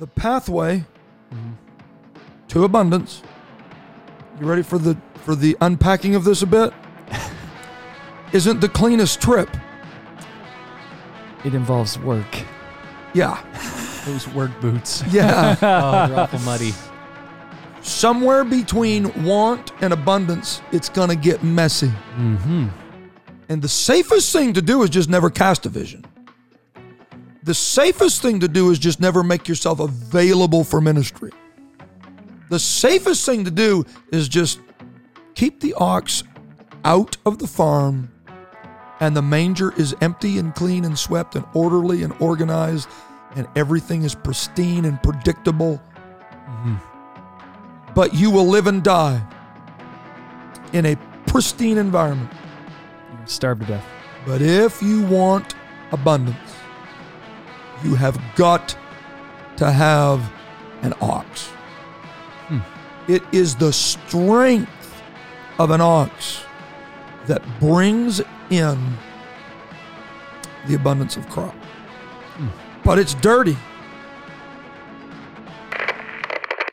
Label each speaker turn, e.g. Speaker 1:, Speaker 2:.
Speaker 1: the pathway to abundance. You ready for the for the unpacking of this a bit? Isn't the cleanest trip.
Speaker 2: It involves work.
Speaker 1: Yeah.
Speaker 3: Those work boots.
Speaker 1: Yeah.
Speaker 3: oh, they're awful muddy.
Speaker 1: Somewhere between want and abundance, it's going to get messy.
Speaker 3: Mm-hmm.
Speaker 1: And the safest thing to do is just never cast a vision. The safest thing to do is just never make yourself available for ministry. The safest thing to do is just keep the ox out of the farm and the manger is empty and clean and swept and orderly and organized and everything is pristine and predictable. Mm-hmm. But you will live and die in a pristine environment.
Speaker 2: You're starved to death.
Speaker 1: But if you want abundance, you have got to have an ox. Hmm. It is the strength of an ox that brings in the abundance of crop. Hmm. But it's dirty.